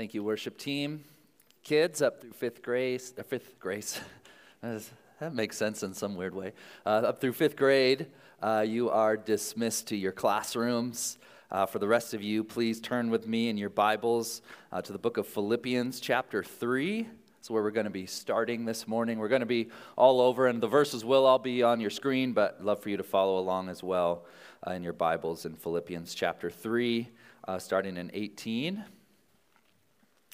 Thank you, worship team. Kids up through fifth grade, uh, fifth grace. that makes sense in some weird way. Uh, up through fifth grade, uh, you are dismissed to your classrooms. Uh, for the rest of you, please turn with me in your Bibles uh, to the book of Philippians, chapter 3. That's where we're going to be starting this morning. We're going to be all over, and the verses will all be on your screen, but love for you to follow along as well in your Bibles in Philippians chapter 3, starting in 18.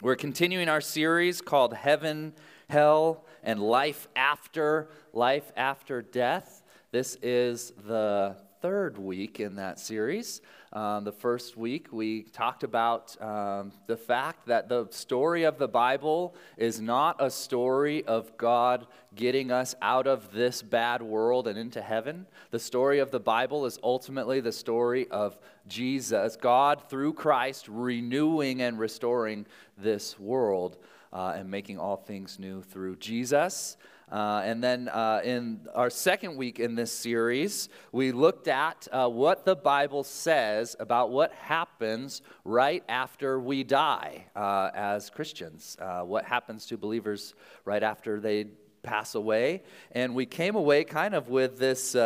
We're continuing our series called Heaven, Hell, and Life After, Life After Death. This is the third week in that series. Um, the first week, we talked about um, the fact that the story of the Bible is not a story of God getting us out of this bad world and into heaven. The story of the Bible is ultimately the story of Jesus, God through Christ, renewing and restoring this world uh, and making all things new through Jesus. Uh, and then uh, in our second week in this series, we looked at uh, what the Bible says about what happens right after we die uh, as Christians, uh, what happens to believers right after they pass away. And we came away kind of with this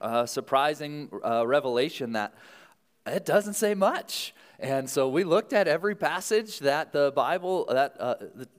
uh, surprising revelation that it doesn't say much. And so we looked at every passage that the Bible that, uh,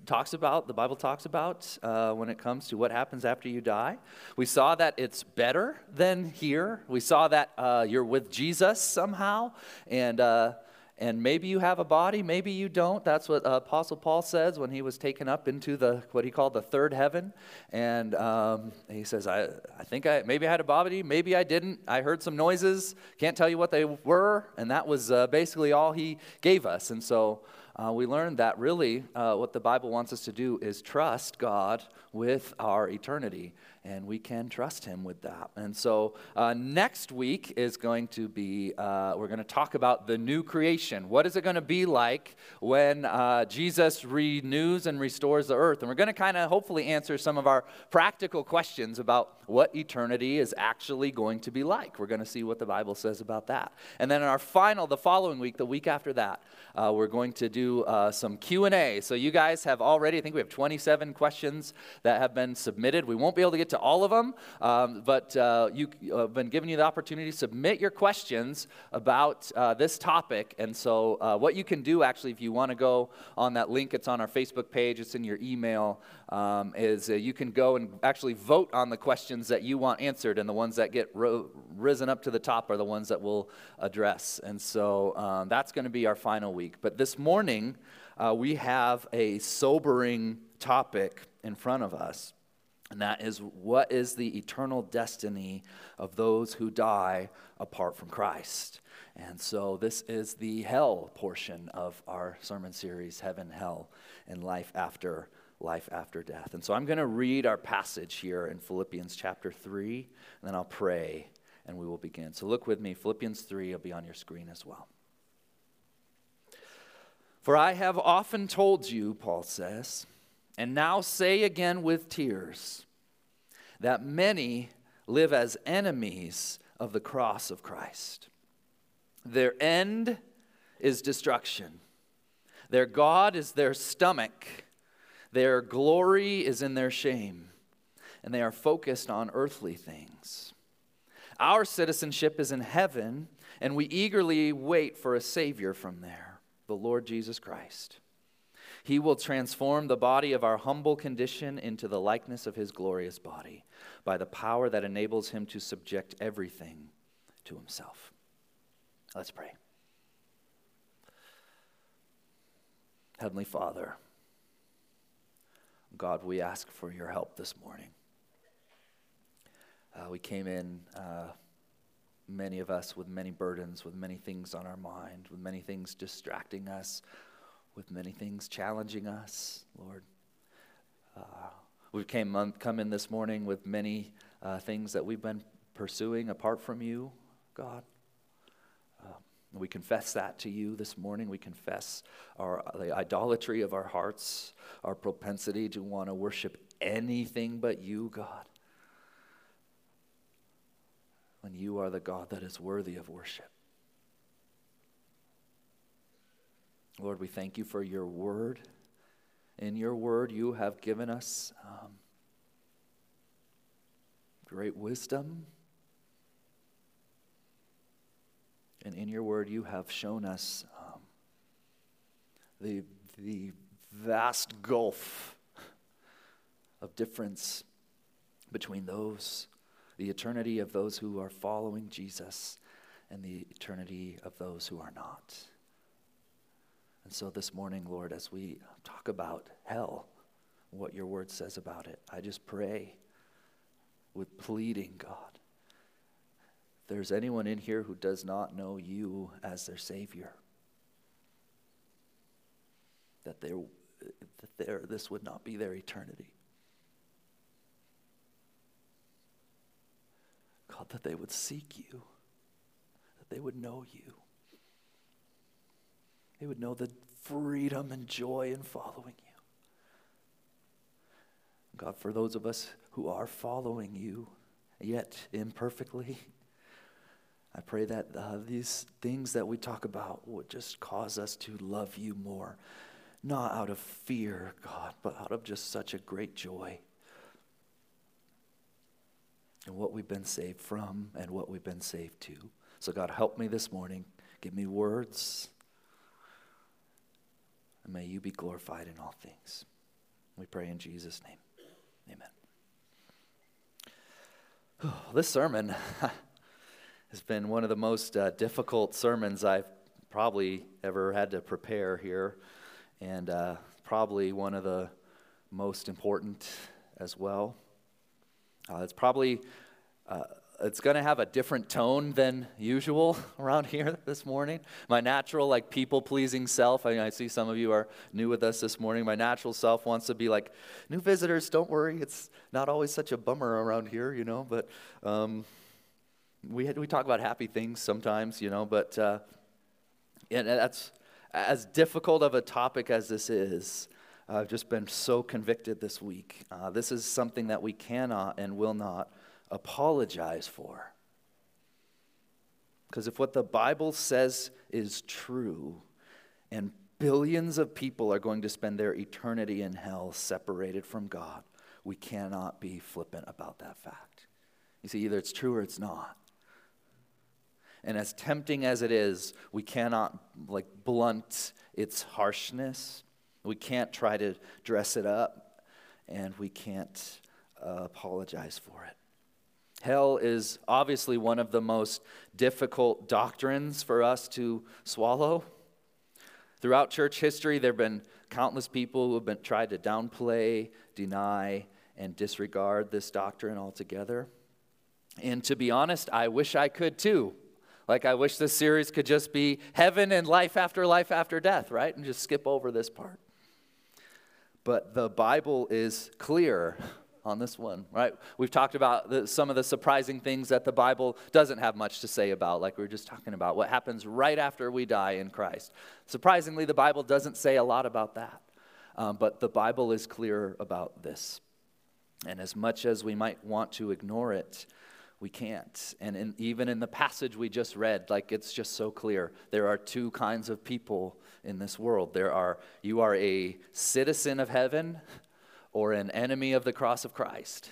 talks about, the Bible talks about uh, when it comes to what happens after you die. We saw that it's better than here. We saw that uh, you're with Jesus somehow, and uh, and maybe you have a body, maybe you don't. That's what uh, Apostle Paul says when he was taken up into the what he called the third heaven. And um, he says, I, I think I maybe I had a body, maybe I didn't. I heard some noises, can't tell you what they were. And that was uh, basically all he gave us. And so uh, we learned that really uh, what the Bible wants us to do is trust God with our eternity and we can trust him with that. And so uh, next week is going to be, uh, we're going to talk about the new creation. What is it going to be like when uh, Jesus renews and restores the earth? And we're going to kind of hopefully answer some of our practical questions about what eternity is actually going to be like. We're going to see what the Bible says about that. And then in our final, the following week, the week after that, uh, we're going to do uh, some Q&A. So you guys have already, I think we have 27 questions that have been submitted. We won't be able to get to all of them, um, but uh, you, have uh, been giving you the opportunity to submit your questions about uh, this topic. And so, uh, what you can do actually, if you want to go on that link, it's on our Facebook page, it's in your email, um, is uh, you can go and actually vote on the questions that you want answered, and the ones that get ro- risen up to the top are the ones that we'll address. And so, um, that's going to be our final week. But this morning, uh, we have a sobering topic in front of us. And that is what is the eternal destiny of those who die apart from Christ. And so this is the hell portion of our sermon series Heaven, Hell, and Life After Life After Death. And so I'm going to read our passage here in Philippians chapter 3, and then I'll pray and we will begin. So look with me. Philippians 3 will be on your screen as well. For I have often told you, Paul says, and now say again with tears that many live as enemies of the cross of Christ. Their end is destruction, their God is their stomach, their glory is in their shame, and they are focused on earthly things. Our citizenship is in heaven, and we eagerly wait for a Savior from there, the Lord Jesus Christ. He will transform the body of our humble condition into the likeness of his glorious body by the power that enables him to subject everything to himself. Let's pray. Heavenly Father, God, we ask for your help this morning. Uh, we came in, uh, many of us, with many burdens, with many things on our mind, with many things distracting us with many things challenging us, Lord. Uh, we came come in this morning with many uh, things that we've been pursuing apart from you, God. Uh, we confess that to you this morning. We confess our the idolatry of our hearts, our propensity to want to worship anything but you, God. When you are the God that is worthy of worship. Lord, we thank you for your word. In your word, you have given us um, great wisdom. And in your word, you have shown us um, the, the vast gulf of difference between those, the eternity of those who are following Jesus, and the eternity of those who are not. And so this morning, Lord, as we talk about hell, what your word says about it, I just pray with pleading, God. If there's anyone in here who does not know you as their Savior, that, they that this would not be their eternity. God, that they would seek you, that they would know you. They would know the freedom and joy in following you. God, for those of us who are following you, yet imperfectly, I pray that uh, these things that we talk about would just cause us to love you more. Not out of fear, God, but out of just such a great joy. And what we've been saved from and what we've been saved to. So, God, help me this morning. Give me words and may you be glorified in all things. We pray in Jesus' name. Amen. This sermon has been one of the most uh, difficult sermons I've probably ever had to prepare here, and uh, probably one of the most important as well. Uh, it's probably uh, it's going to have a different tone than usual around here this morning. My natural, like, people pleasing self, I, I, see some of you are new with us this morning. My natural self wants to be like, new visitors, don't worry. It's not always such a bummer around here, you know, but um, we, had, we talk about happy things sometimes, you know, but uh, and that's as difficult of a topic as this is. I've just been so convicted this week. Uh, this is something that we cannot and will not apologize for. Because if what the Bible says is true, and billions of people are going to spend their eternity in hell separated from God, we cannot be flippant about that fact. You see, either it's true or it's not. And as tempting as it is, we cannot like blunt its harshness. We can't try to dress it up, and we can't uh, apologize for it. Hell is obviously one of the most difficult doctrines for us to swallow. Throughout church history, there have been countless people who have been tried to downplay, deny, and disregard this doctrine altogether. And to be honest, I wish I could too. Like, I wish this series could just be heaven and life after life after death, right? And just skip over this part. But the Bible is clear on this one, right? We've talked about the, some of the surprising things that the Bible doesn't have much to say about, like we were just talking about, what happens right after we die in Christ. Surprisingly, the Bible doesn't say a lot about that, um, but the Bible is clear about this. And as much as we might want to ignore it, we can't. And in, even in the passage we just read, like it's just so clear. There are two kinds of people in this world. There are, you are a citizen of heaven or an enemy of the cross of Christ.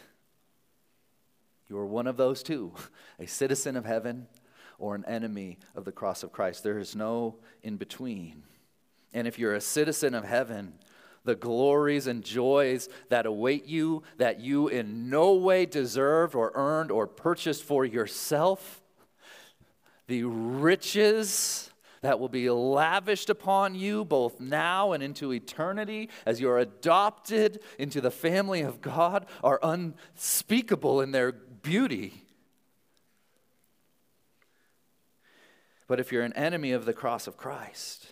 You are one of those two a citizen of heaven or an enemy of the cross of Christ. There is no in between. And if you're a citizen of heaven, the glories and joys that await you, that you in no way deserved or earned or purchased for yourself, the riches that will be lavished upon you both now and into eternity as you're adopted into the family of God are unspeakable in their beauty. But if you're an enemy of the cross of Christ,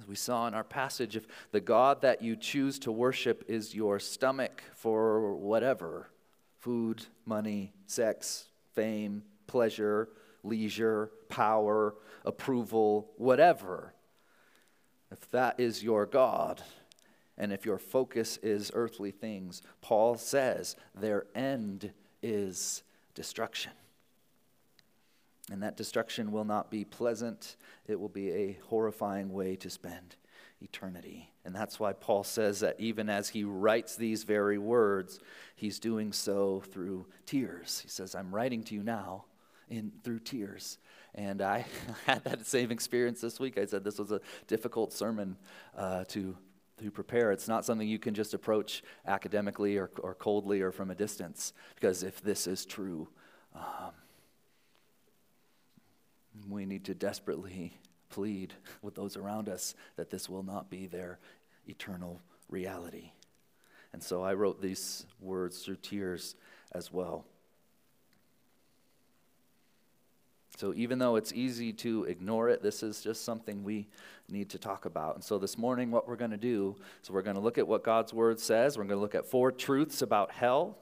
as we saw in our passage, if the God that you choose to worship is your stomach for whatever food, money, sex, fame, pleasure, leisure, power, approval, whatever, if that is your God, and if your focus is earthly things, Paul says their end is destruction. And that destruction will not be pleasant, it will be a horrifying way to spend eternity. And that's why Paul says that even as he writes these very words, he's doing so through tears. He says, I'm writing to you now in through tears. And I had that same experience this week. I said this was a difficult sermon uh, to, to prepare. It's not something you can just approach academically or, or coldly or from a distance, because if this is true, um, we need to desperately plead with those around us that this will not be their eternal reality. And so I wrote these words through tears as well. So even though it's easy to ignore it, this is just something we need to talk about. And so this morning, what we're going to do is we're going to look at what God's word says. We're going to look at four truths about hell,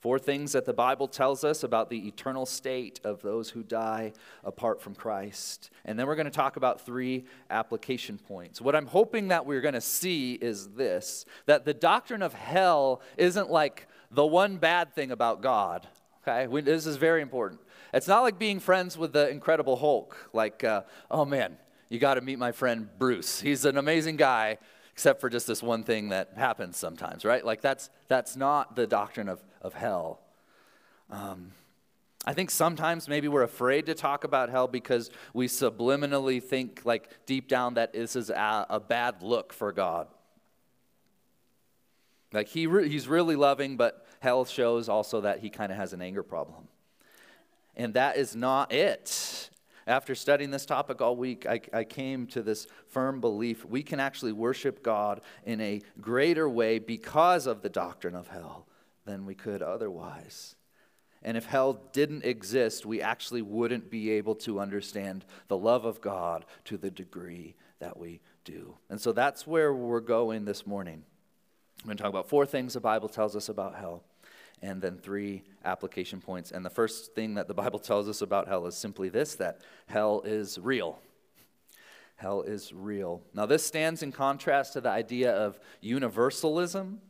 four things that the Bible tells us about the eternal state of those who die apart from Christ. And then we're going to talk about three application points. What I'm hoping that we're going to see is this that the doctrine of hell isn't like the one bad thing about God. Okay? This is very important. It's not like being friends with the Incredible Hulk. Like, uh, oh man, you got to meet my friend Bruce. He's an amazing guy, except for just this one thing that happens sometimes, right? Like, that's, that's not the doctrine of, of hell. Um, I think sometimes maybe we're afraid to talk about hell because we subliminally think, like, deep down, that this is a, a bad look for God. Like, he re- he's really loving, but hell shows also that he kind of has an anger problem. And that is not it. After studying this topic all week, I, I, came to this firm belief we can actually worship God in a greater way because of the doctrine of hell than we could otherwise. And if hell didn't exist, we actually wouldn't be able to understand the love of God to the degree that we do. And so that's where we're going this morning. I'm going to talk about four things the Bible tells us about hell and then three application points. And the first thing that the Bible tells us about hell is simply this that hell is real. Hell is real. Now, this stands in contrast to the idea of universalism.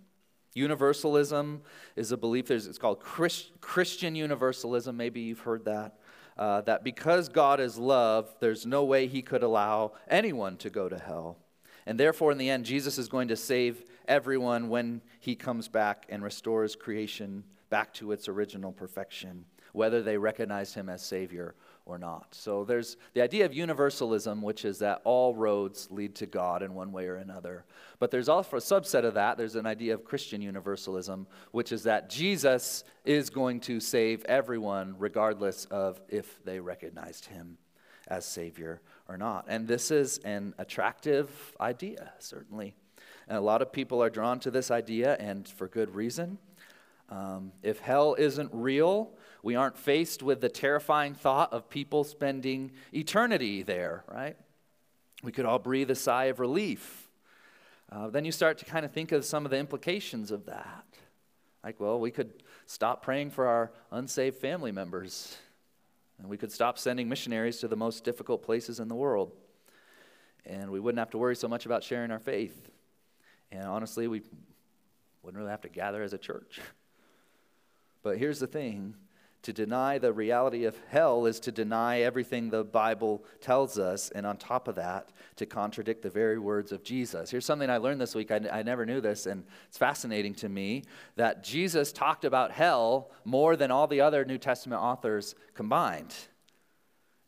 Universalism is a belief, there's, it's called Christ, Christian universalism. Maybe you've heard that. Uh, that because God is love, there's no way he could allow anyone to go to hell. And therefore, in the end, Jesus is going to save everyone when he comes back and restores creation back to its original perfection, whether they recognize him as Savior or not. So there's the idea of universalism, which is that all roads lead to God in one way or another. But there's also a subset of that. There's an idea of Christian universalism, which is that Jesus is going to save everyone regardless of if they recognized him as Savior or not. And this is an attractive idea, certainly. And a lot of people are drawn to this idea, and for good reason. Um, if hell isn't real, we aren't faced with the terrifying thought of people spending eternity there, right? We could all breathe a sigh of relief. Uh, then you start to kind of think of some of the implications of that. Like, well, we could stop praying for our unsaved family members and we could stop sending missionaries to the most difficult places in the world. And we wouldn't have to worry so much about sharing our faith. And honestly, we wouldn't really have to gather as a church. But here's the thing to deny the reality of hell is to deny everything the Bible tells us, and on top of that, to contradict the very words of Jesus. Here's something I learned this week. I, I never knew this, and it's fascinating to me that Jesus talked about hell more than all the other New Testament authors combined.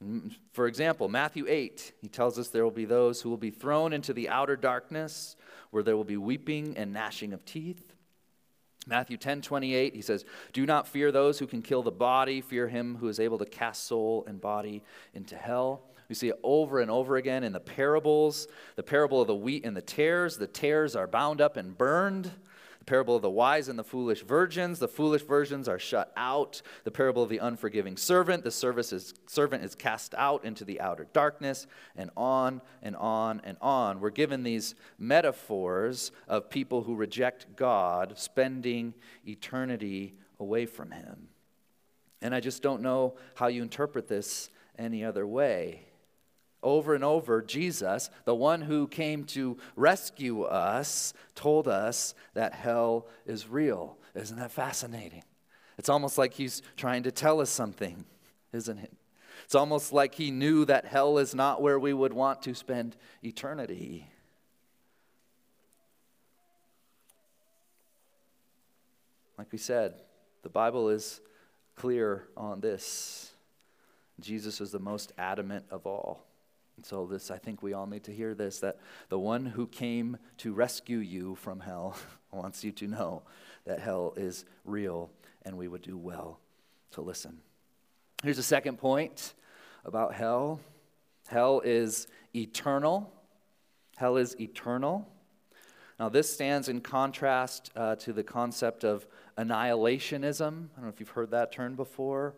Mm, for example, Matthew 8, he tells us there will be those who will be thrown into the outer darkness, where there will be weeping and gnashing of teeth. Matthew 10 28, he says, Do not fear those who can kill the body, fear him who is able to cast soul and body into hell. We see it over and over again in the parables the parable of the wheat and the tares. The tares are bound up and burned. The parable of the wise and the foolish virgins. The foolish virgins are shut out. The parable of the unforgiving servant. The is, servant is cast out into the outer darkness, and on and on and on. We're given these metaphors of people who reject God, spending eternity away from Him. And I just don't know how you interpret this any other way. Over and over, Jesus, the one who came to rescue us, told us that hell is real. Isn't that fascinating? It's almost like he's trying to tell us something, isn't it? It's almost like he knew that hell is not where we would want to spend eternity. Like we said, the Bible is clear on this. Jesus is the most adamant of all. And so, this, I think we all need to hear this that the one who came to rescue you from hell wants you to know that hell is real, and we would do well to listen. Here's a second point about hell hell is eternal. Hell is eternal. Now, this stands in contrast uh, to the concept of annihilationism. I don't know if you've heard that term before.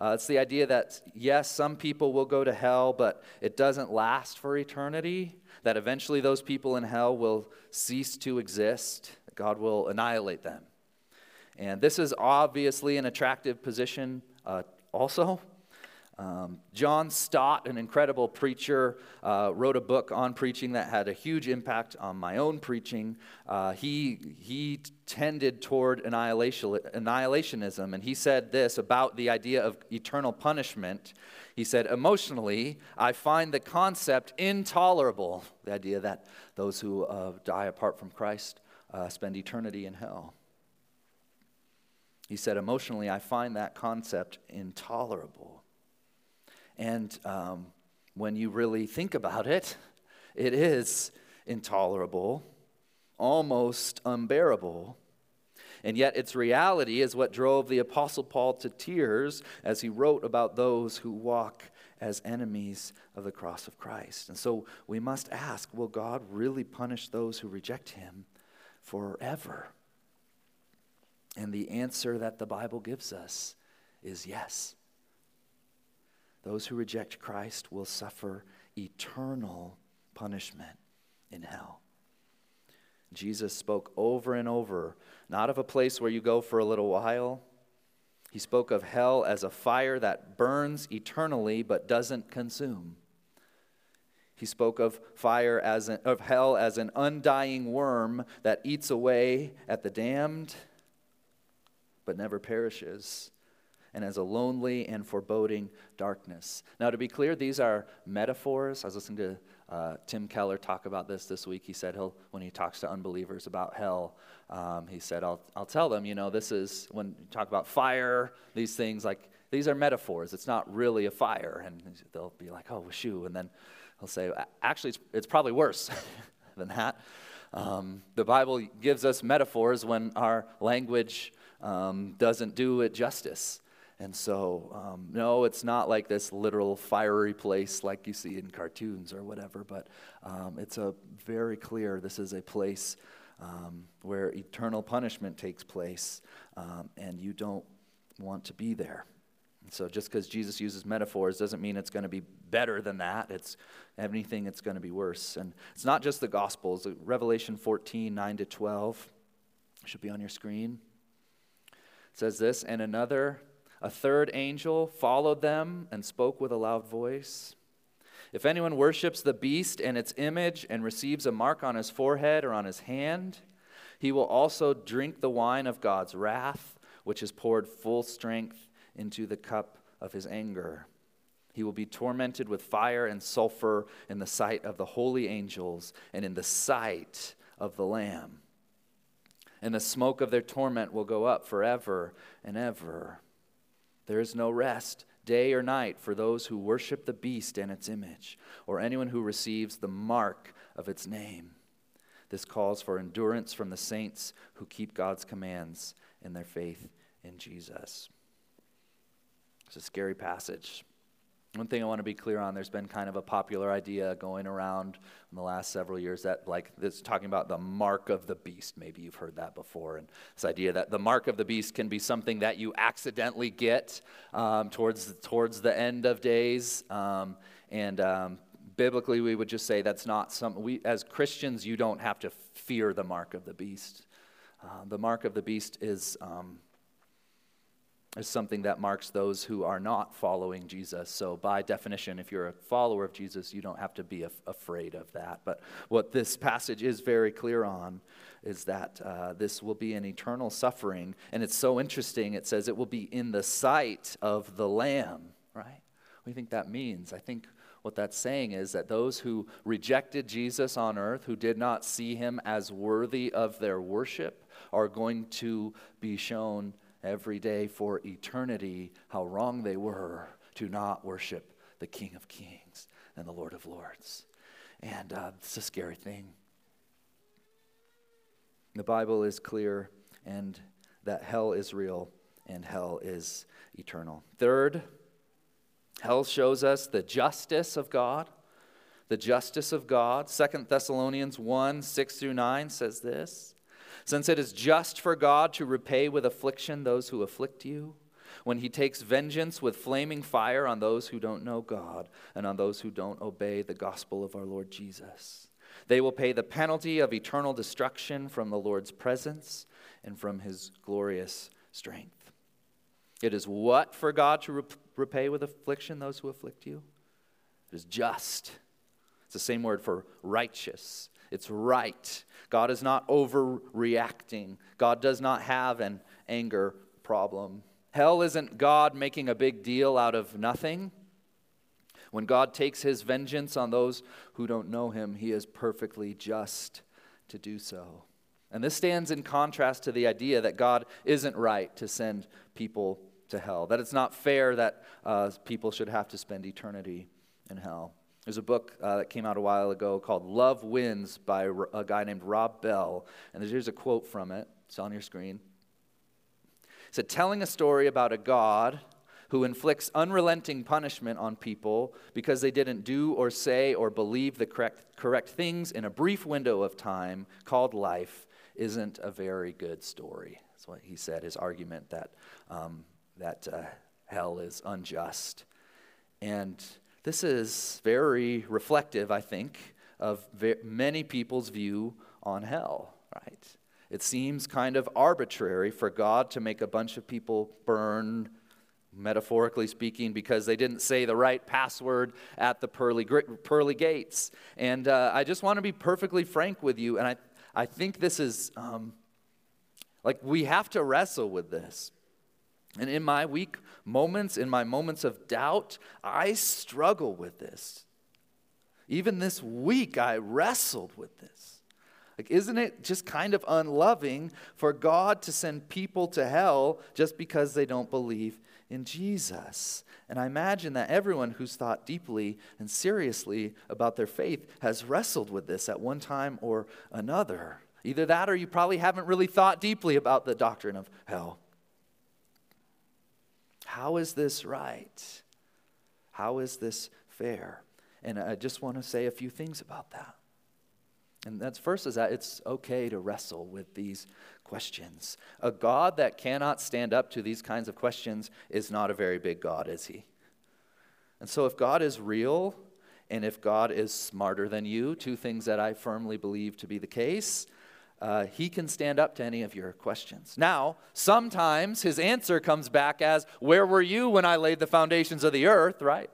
Uh, it's the idea that, yes, some people will go to hell, but it doesn't last for eternity, that eventually those people in hell will cease to exist, God will annihilate them. And this is obviously an attractive position uh, also. Um, John Stott, an incredible preacher, uh, wrote a book on preaching that had a huge impact on my own preaching. Uh, he, he tended toward annihilation, annihilationism, and he said this about the idea of eternal punishment. He said, Emotionally, I find the concept intolerable, the idea that those who uh, die apart from Christ uh, spend eternity in hell. He said, Emotionally, I find that concept intolerable. And um, when you really think about it, it is intolerable, almost unbearable. And yet, its reality is what drove the Apostle Paul to tears as he wrote about those who walk as enemies of the cross of Christ. And so we must ask will God really punish those who reject him forever? And the answer that the Bible gives us is yes. Those who reject Christ will suffer eternal punishment in hell. Jesus spoke over and over, not of a place where you go for a little while. He spoke of hell as a fire that burns eternally but doesn't consume. He spoke of fire as an, of hell as an undying worm that eats away at the damned but never perishes and as a lonely and foreboding darkness. Now, to be clear, these are metaphors. I was listening to uh, Tim Keller talk about this this week. He said he'll, when he talks to unbelievers about hell, um, he said, I'll, I'll tell them, you know, this is when you talk about fire, these things, like, these are metaphors. It's not really a fire. And they'll be like, oh, shoo. And then he'll say, actually, it's, it's probably worse than that. Um, the Bible gives us metaphors when our language um, doesn't do it justice. And so, um, no, it's not like this literal fiery place like you see in cartoons or whatever, but um, it's a very clear this is a place um, where eternal punishment takes place, um, and you don't want to be there. And so, just because Jesus uses metaphors doesn't mean it's going to be better than that. It's anything, it's going to be worse. And it's not just the Gospels. Revelation 14, 9 to 12 should be on your screen. It says this, and another a third angel followed them and spoke with a loud voice. If anyone worships the beast and its image and receives a mark on his forehead or on his hand, he will also drink the wine of God's wrath, which is poured full strength into the cup of his anger. He will be tormented with fire and sulfur in the sight of the holy angels and in the sight of the Lamb. And the smoke of their torment will go up forever and ever. There is no rest, day or night, for those who worship the beast and its image, or anyone who receives the mark of its name. This calls for endurance from the saints who keep God's commands in their faith in Jesus. It's a scary passage. One thing I want to be clear on there's been kind of a popular idea going around in the last several years that, like, this talking about the mark of the beast. Maybe you've heard that before. And this idea that the mark of the beast can be something that you accidentally get um, towards, towards the end of days. Um, and um, biblically, we would just say that's not something, we, as Christians, you don't have to fear the mark of the beast. Uh, the mark of the beast is um, is something that marks those who are not following Jesus. So, by definition, if you're a follower of Jesus, you don't have to be af- afraid of that. But what this passage is very clear on is that uh, this will be an eternal suffering. And it's so interesting. It says it will be in the sight of the Lamb, right? What do you think that means? I think what that's saying is that those who rejected Jesus on earth, who did not see him as worthy of their worship, are going to be shown every day for eternity how wrong they were to not worship the King of Kings and the Lord of Lords. And uh, it's a scary thing. The Bible is clear and that hell is real and hell is eternal. Third, hell shows us the justice of God. The justice of God. Second Thessalonians 1 6 through 9 says this Since it is just for God to repay with affliction those who afflict you, when he takes vengeance with flaming fire on those who don't know God and on those who don't obey the gospel of our Lord Jesus. They will pay the penalty of eternal destruction from the Lord's presence and from his glorious strength. It is what for God to repay with affliction those who afflict you? It is just. It's the same word for righteous. It's right. God is not overreacting. God does not have an anger problem. Hell isn't God making a big deal out of nothing. When God takes his vengeance on those who don't know him, he is perfectly just to do so. And this stands in contrast to the idea that God isn't right to send people to hell, that it's not fair that uh, people should have to spend eternity in hell. There's a book uh, that came out a while ago called Love Wins by a guy named Rob Bell. And here's a quote from it. It's on your screen. It said, Telling a story about a God who inflicts unrelenting punishment on people because they didn't do or say or believe the correct, correct things in a brief window of time called life isn't a very good story. That's what he said, his argument that, um, that uh, hell is unjust. And this is very reflective, I think, of many people's view on hell, right? It seems kind of arbitrary for God to make a bunch of people burn metaphorically speaking, because they didn't say the right password at the pearly, pearly gates. And uh, I just want to be perfectly frank with you, and I, I think this is um, like we have to wrestle with this. And in my weak moments, in my moments of doubt, I struggle with this. Even this week, I wrestled with this. Like, isn't it just kind of unloving for God to send people to hell just because they don't believe in Jesus. And I imagine that everyone who's thought deeply and seriously about their faith has wrestled with this at one time or another. Either that or you probably haven't really thought deeply about the doctrine of hell. How is this right? How is this fair? And I just want to say a few things about that. And that's first is that it's okay to wrestle with these questions. A God that cannot stand up to these kinds of questions is not a very big God, is he? And so if God is real and if God is smarter than you, two things that I firmly believe to be the case, uh, he can stand up to any of your questions. Now, sometimes his answer comes back as, Where were you when I laid the foundations of the earth, right?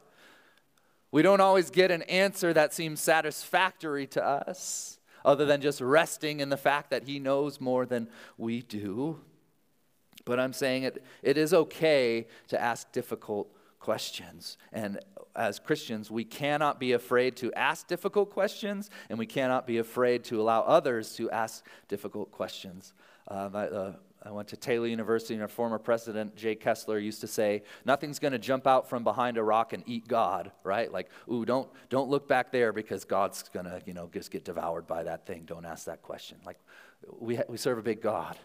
We don't always get an answer that seems satisfactory to us other than just resting in the fact that He knows more than we do. But I'm saying it, it is okay to ask difficult questions. And as Christians, we cannot be afraid to ask difficult questions, and we cannot be afraid to allow others to ask difficult questions. Uh, uh, I went to Taylor University, and our former president, Jay Kessler, used to say, Nothing's going to jump out from behind a rock and eat God, right? Like, ooh, don't, don't look back there because God's going to, you know, just get devoured by that thing. Don't ask that question. Like, we, ha- we serve a big God,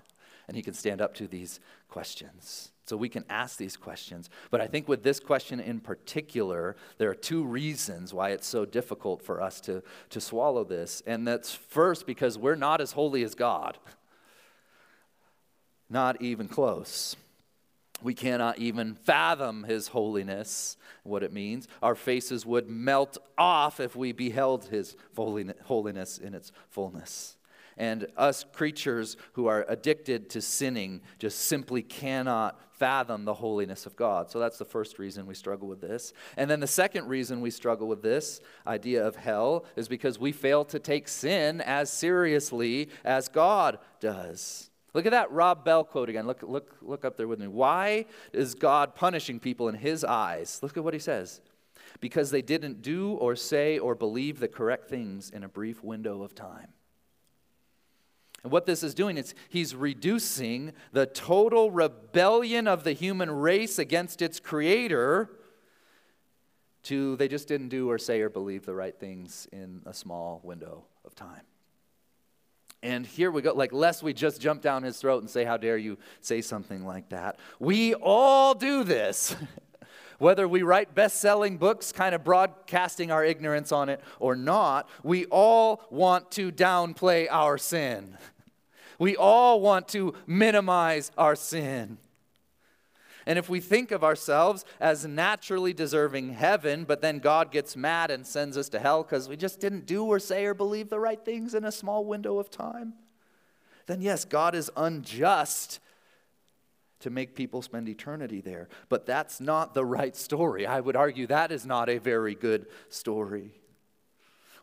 and he can stand up to these questions. So we can ask these questions. But I think with this question in particular, there are two reasons why it's so difficult for us to, to swallow this. And that's first because we're not as holy as God. Not even close. We cannot even fathom his holiness, what it means. Our faces would melt off if we beheld his holiness in its fullness. And us creatures who are addicted to sinning just simply cannot fathom the holiness of God. So that's the first reason we struggle with this. And then the second reason we struggle with this idea of hell is because we fail to take sin as seriously as God does. Look at that Rob Bell quote again. Look, look, look up there with me. Why is God punishing people in his eyes? Look at what he says. because they didn't do or say or believe the correct things in a brief window of time. And what this is doing is he's reducing the total rebellion of the human race against its creator to they just didn't do or say or believe the right things in a small window of time. And here we go, like, lest we just jump down his throat and say, How dare you say something like that? We all do this. Whether we write best selling books, kind of broadcasting our ignorance on it or not, we all want to downplay our sin. We all want to minimize our sin. And if we think of ourselves as naturally deserving heaven, but then God gets mad and sends us to hell because we just didn't do or say or believe the right things in a small window of time, then yes, God is unjust to make people spend eternity there. But that's not the right story. I would argue that is not a very good story.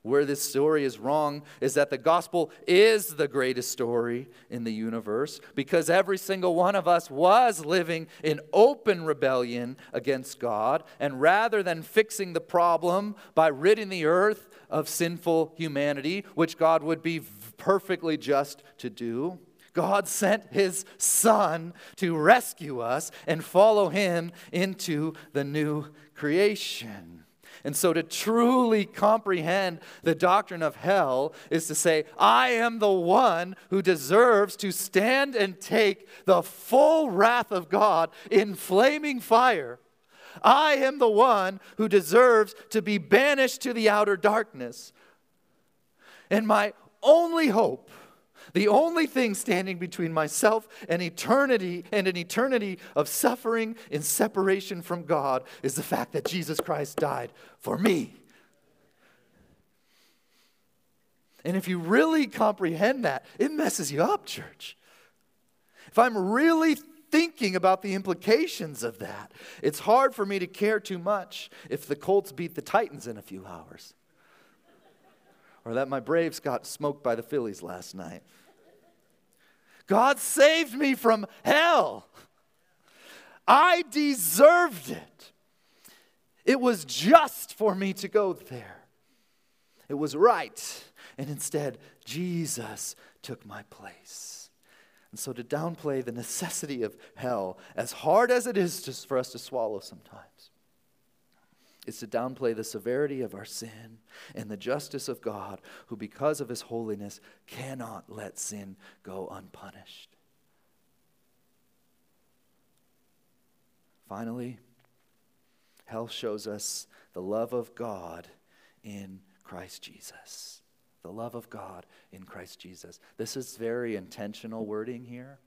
Where this story is wrong is that the gospel is the greatest story in the universe because every single one of us was living in open rebellion against God. And rather than fixing the problem by ridding the earth of sinful humanity, which God would be perfectly just to do, God sent his son to rescue us and follow him into the new creation. And so, to truly comprehend the doctrine of hell is to say, I am the one who deserves to stand and take the full wrath of God in flaming fire. I am the one who deserves to be banished to the outer darkness. And my only hope the only thing standing between myself and eternity and an eternity of suffering in separation from God is the fact that Jesus Christ died for me. And if you really comprehend that, it messes you up, church. If I'm really thinking about the implications of that, it's hard for me to care too much if the Colts beat the Titans in a few hours or that my Braves got smoked by the Phillies last night. God saved me from hell. I deserved it. It was just for me to go there. It was right. And instead, Jesus took my place. And so, to downplay the necessity of hell, as hard as it is just for us to swallow sometimes, is to downplay the severity of our sin and the justice of God, who, because of his holiness, cannot let sin go unpunished. Finally, hell shows us the love of God in Christ Jesus. The love of God in Christ Jesus. This is very intentional wording here.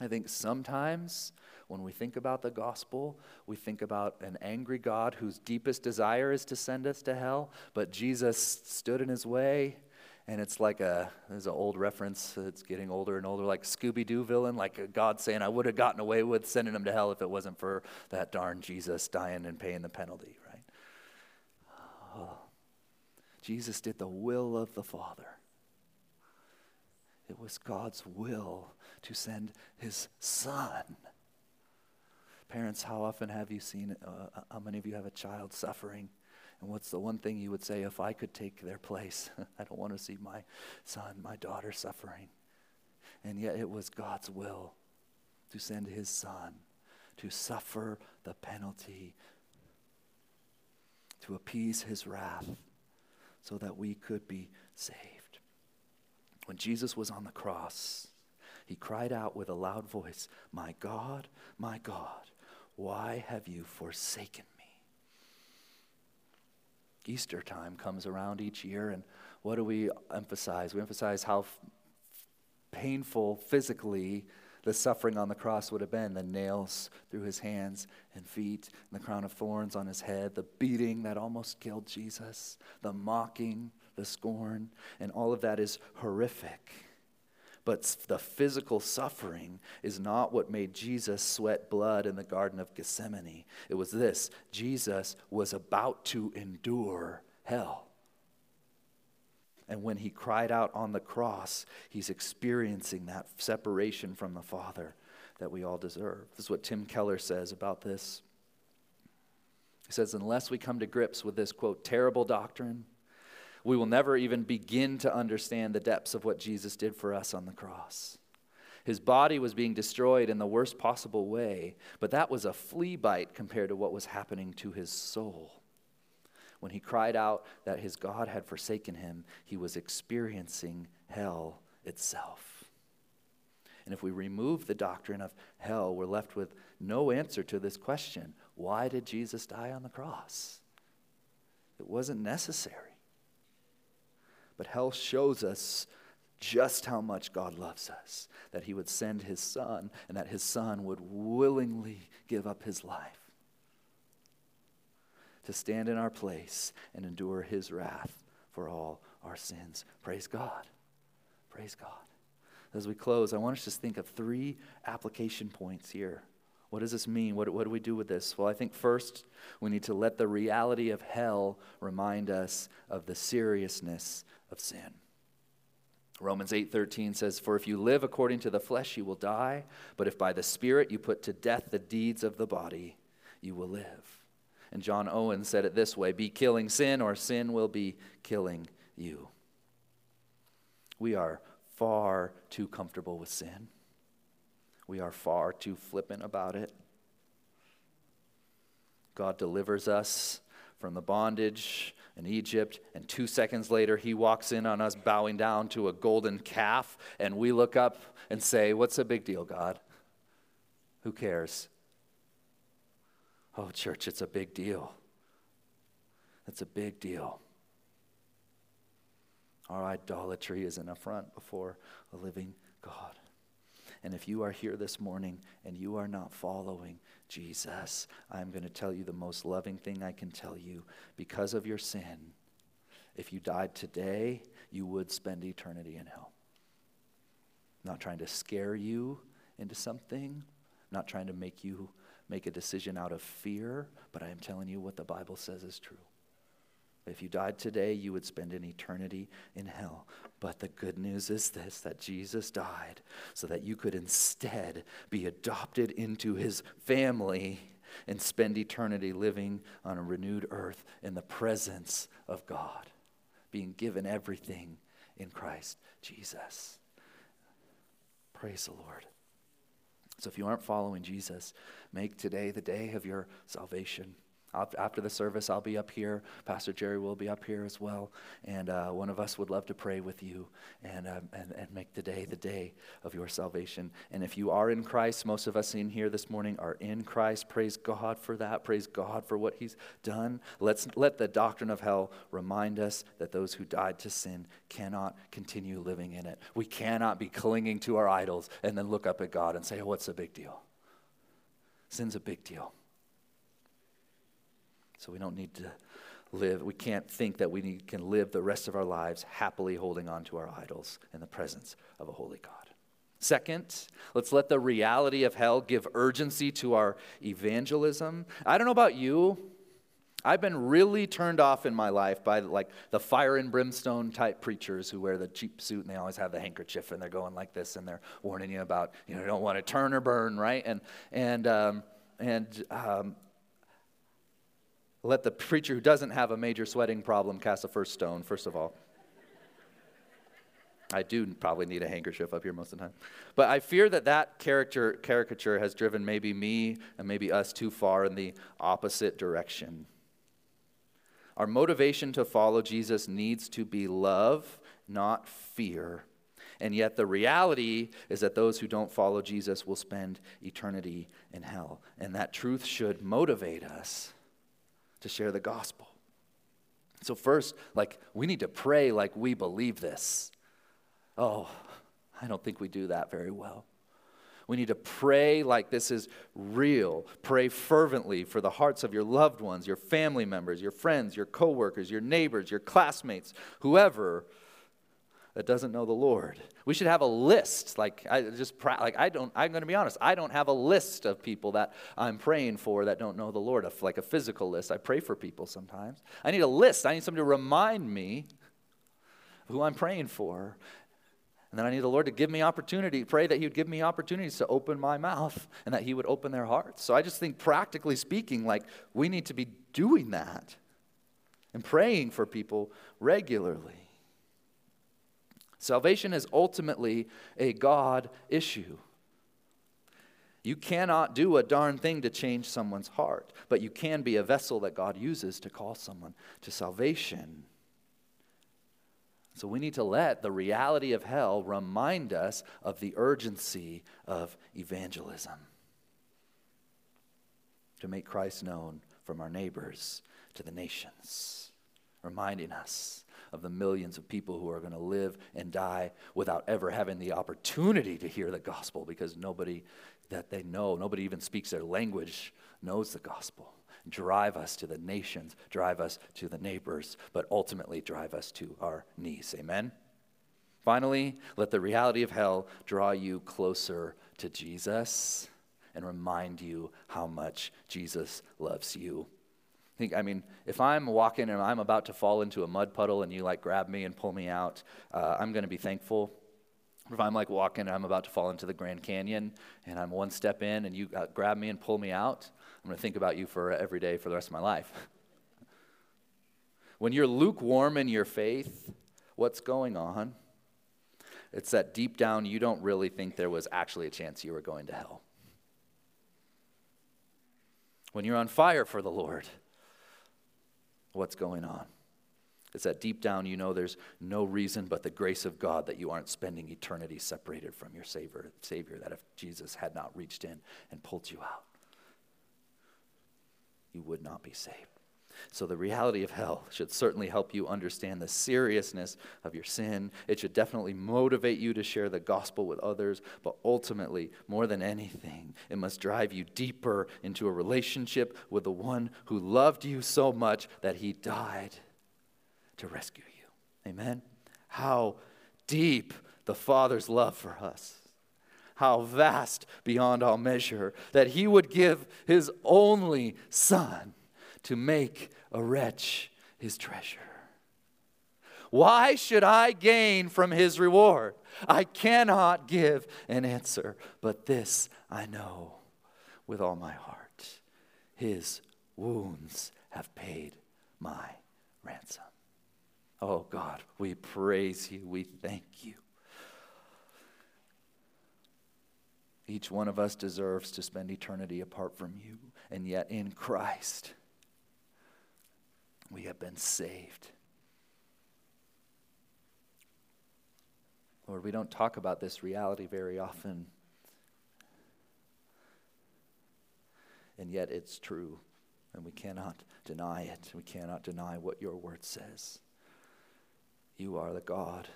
I think sometimes when we think about the gospel, we think about an angry God whose deepest desire is to send us to hell, but Jesus stood in his way. And it's like a, there's an old reference, it's getting older and older, like Scooby Doo villain, like God saying, I would have gotten away with sending him to hell if it wasn't for that darn Jesus dying and paying the penalty, right? Oh. Jesus did the will of the Father. It was God's will to send his son Parents, how often have you seen, uh, how many of you have a child suffering? And what's the one thing you would say, if I could take their place? I don't want to see my son, my daughter suffering. And yet it was God's will to send his son to suffer the penalty, to appease his wrath, so that we could be saved. When Jesus was on the cross, he cried out with a loud voice, My God, my God, why have you forsaken me? Easter time comes around each year, and what do we emphasize? We emphasize how f- painful physically the suffering on the cross would have been the nails through his hands and feet, and the crown of thorns on his head, the beating that almost killed Jesus, the mocking, the scorn, and all of that is horrific. But the physical suffering is not what made Jesus sweat blood in the Garden of Gethsemane. It was this Jesus was about to endure hell. And when he cried out on the cross, he's experiencing that separation from the Father that we all deserve. This is what Tim Keller says about this. He says, unless we come to grips with this, quote, terrible doctrine, we will never even begin to understand the depths of what Jesus did for us on the cross. His body was being destroyed in the worst possible way, but that was a flea bite compared to what was happening to his soul. When he cried out that his God had forsaken him, he was experiencing hell itself. And if we remove the doctrine of hell, we're left with no answer to this question why did Jesus die on the cross? It wasn't necessary. But hell shows us just how much God loves us, that he would send his son, and that his son would willingly give up his life to stand in our place and endure his wrath for all our sins. Praise God. Praise God. As we close, I want us to think of three application points here. What does this mean? What, what do we do with this? Well, I think first we need to let the reality of hell remind us of the seriousness of sin. Romans 8:13 says for if you live according to the flesh you will die but if by the spirit you put to death the deeds of the body you will live. And John Owen said it this way be killing sin or sin will be killing you. We are far too comfortable with sin. We are far too flippant about it. God delivers us from the bondage in Egypt, and two seconds later, he walks in on us bowing down to a golden calf, and we look up and say, What's the big deal, God? Who cares? Oh, church, it's a big deal. It's a big deal. Our idolatry is an affront before a living God. And if you are here this morning and you are not following Jesus, I'm going to tell you the most loving thing I can tell you. Because of your sin, if you died today, you would spend eternity in hell. I'm not trying to scare you into something, I'm not trying to make you make a decision out of fear, but I am telling you what the Bible says is true. If you died today, you would spend an eternity in hell. But the good news is this that Jesus died so that you could instead be adopted into his family and spend eternity living on a renewed earth in the presence of God, being given everything in Christ Jesus. Praise the Lord. So if you aren't following Jesus, make today the day of your salvation after the service, I'll be up here. Pastor Jerry will be up here as well. And uh, one of us would love to pray with you and, um, and, and make the day the day of your salvation. And if you are in Christ, most of us in here this morning are in Christ. Praise God for that. Praise God for what He's done. Let's let the doctrine of hell remind us that those who died to sin cannot continue living in it. We cannot be clinging to our idols and then look up at God and say, oh, what's the big deal? Sin's a big deal. So we don't need to live, we can't think that we need, can live the rest of our lives happily holding on to our idols in the presence of a holy God. Second, let's let the reality of hell give urgency to our evangelism. I don't know about you. I've been really turned off in my life by like the fire and brimstone type preachers who wear the cheap suit and they always have the handkerchief and they're going like this and they're warning you about you know don't want to turn or burn right and and um, and um, let the preacher who doesn't have a major sweating problem cast the first stone, first of all. I do probably need a handkerchief up here most of the time. But I fear that that character, caricature has driven maybe me and maybe us too far in the opposite direction. Our motivation to follow Jesus needs to be love, not fear. And yet, the reality is that those who don't follow Jesus will spend eternity in hell. And that truth should motivate us to share the gospel. So, first, like, we need to pray like we believe this. Oh, I don't think we do that very well. We need to pray like this is real. Pray fervently for the hearts of your loved ones, your family members, your friends, your coworkers, your neighbors, your classmates, whoever that doesn't know the Lord. We should have a list. Like I just like I don't. I'm going to be honest. I don't have a list of people that I'm praying for that don't know the Lord. Like a physical list. I pray for people sometimes. I need a list. I need somebody to remind me who I'm praying for. And then I need the Lord to give me opportunity, pray that He would give me opportunities to open my mouth and that He would open their hearts. So I just think, practically speaking, like we need to be doing that and praying for people regularly. Salvation is ultimately a God issue. You cannot do a darn thing to change someone's heart, but you can be a vessel that God uses to call someone to salvation. So we need to let the reality of hell remind us of the urgency of evangelism. To make Christ known from our neighbors to the nations, reminding us of the millions of people who are going to live and die without ever having the opportunity to hear the gospel because nobody that they know, nobody even speaks their language, knows the gospel. Drive us to the nations, drive us to the neighbors, but ultimately drive us to our knees. Amen? Finally, let the reality of hell draw you closer to Jesus and remind you how much Jesus loves you. Think, I mean, if I'm walking and I'm about to fall into a mud puddle and you like grab me and pull me out, uh, I'm going to be thankful. If I'm like walking and I'm about to fall into the Grand Canyon and I'm one step in and you uh, grab me and pull me out, I'm going to think about you for every day for the rest of my life. when you're lukewarm in your faith, what's going on? It's that deep down you don't really think there was actually a chance you were going to hell. When you're on fire for the Lord, what's going on. It's that deep down you know there's no reason but the grace of God that you aren't spending eternity separated from your Savior, Savior that if Jesus had not reached in and pulled you out, you would not be saved. So, the reality of hell should certainly help you understand the seriousness of your sin. It should definitely motivate you to share the gospel with others. But ultimately, more than anything, it must drive you deeper into a relationship with the one who loved you so much that he died to rescue you. Amen? How deep the Father's love for us how vast beyond all measure, that he would give his only Son to make a wretch his treasure. Why should I gain from his reward? I cannot give an answer, but this I know with all my heart. His wounds have paid my ransom. Oh God, we praise you. We thank you. Each one of us deserves to spend eternity apart from you, and yet in Christ, we have been saved. Lord, we don't talk about this reality very often. And yet it's true, and we cannot deny it. We cannot deny what your word says. You are the God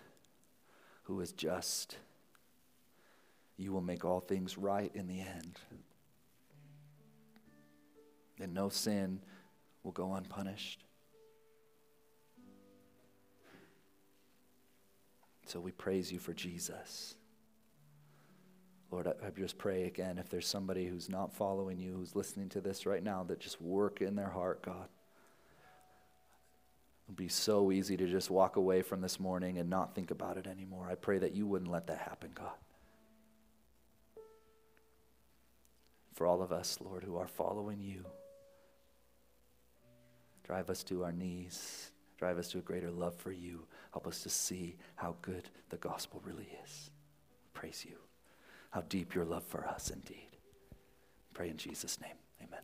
who is just. You will make all things right in the end. And no sin will go unpunished. So we praise you for Jesus. Lord, I, just pray again if there's somebody who's not following you, who's listening to this right now, that just work in their heart, God. It'd be so easy to just walk away from this morning and not think about it anymore. I pray that you wouldn't let that happen, God. For all of us, Lord, who are following you, drive us to our knees, drive us to a greater love for you. Help us to see how good the gospel really is. Praise you. How deep your love for us indeed. Pray in Jesus' name. Amen.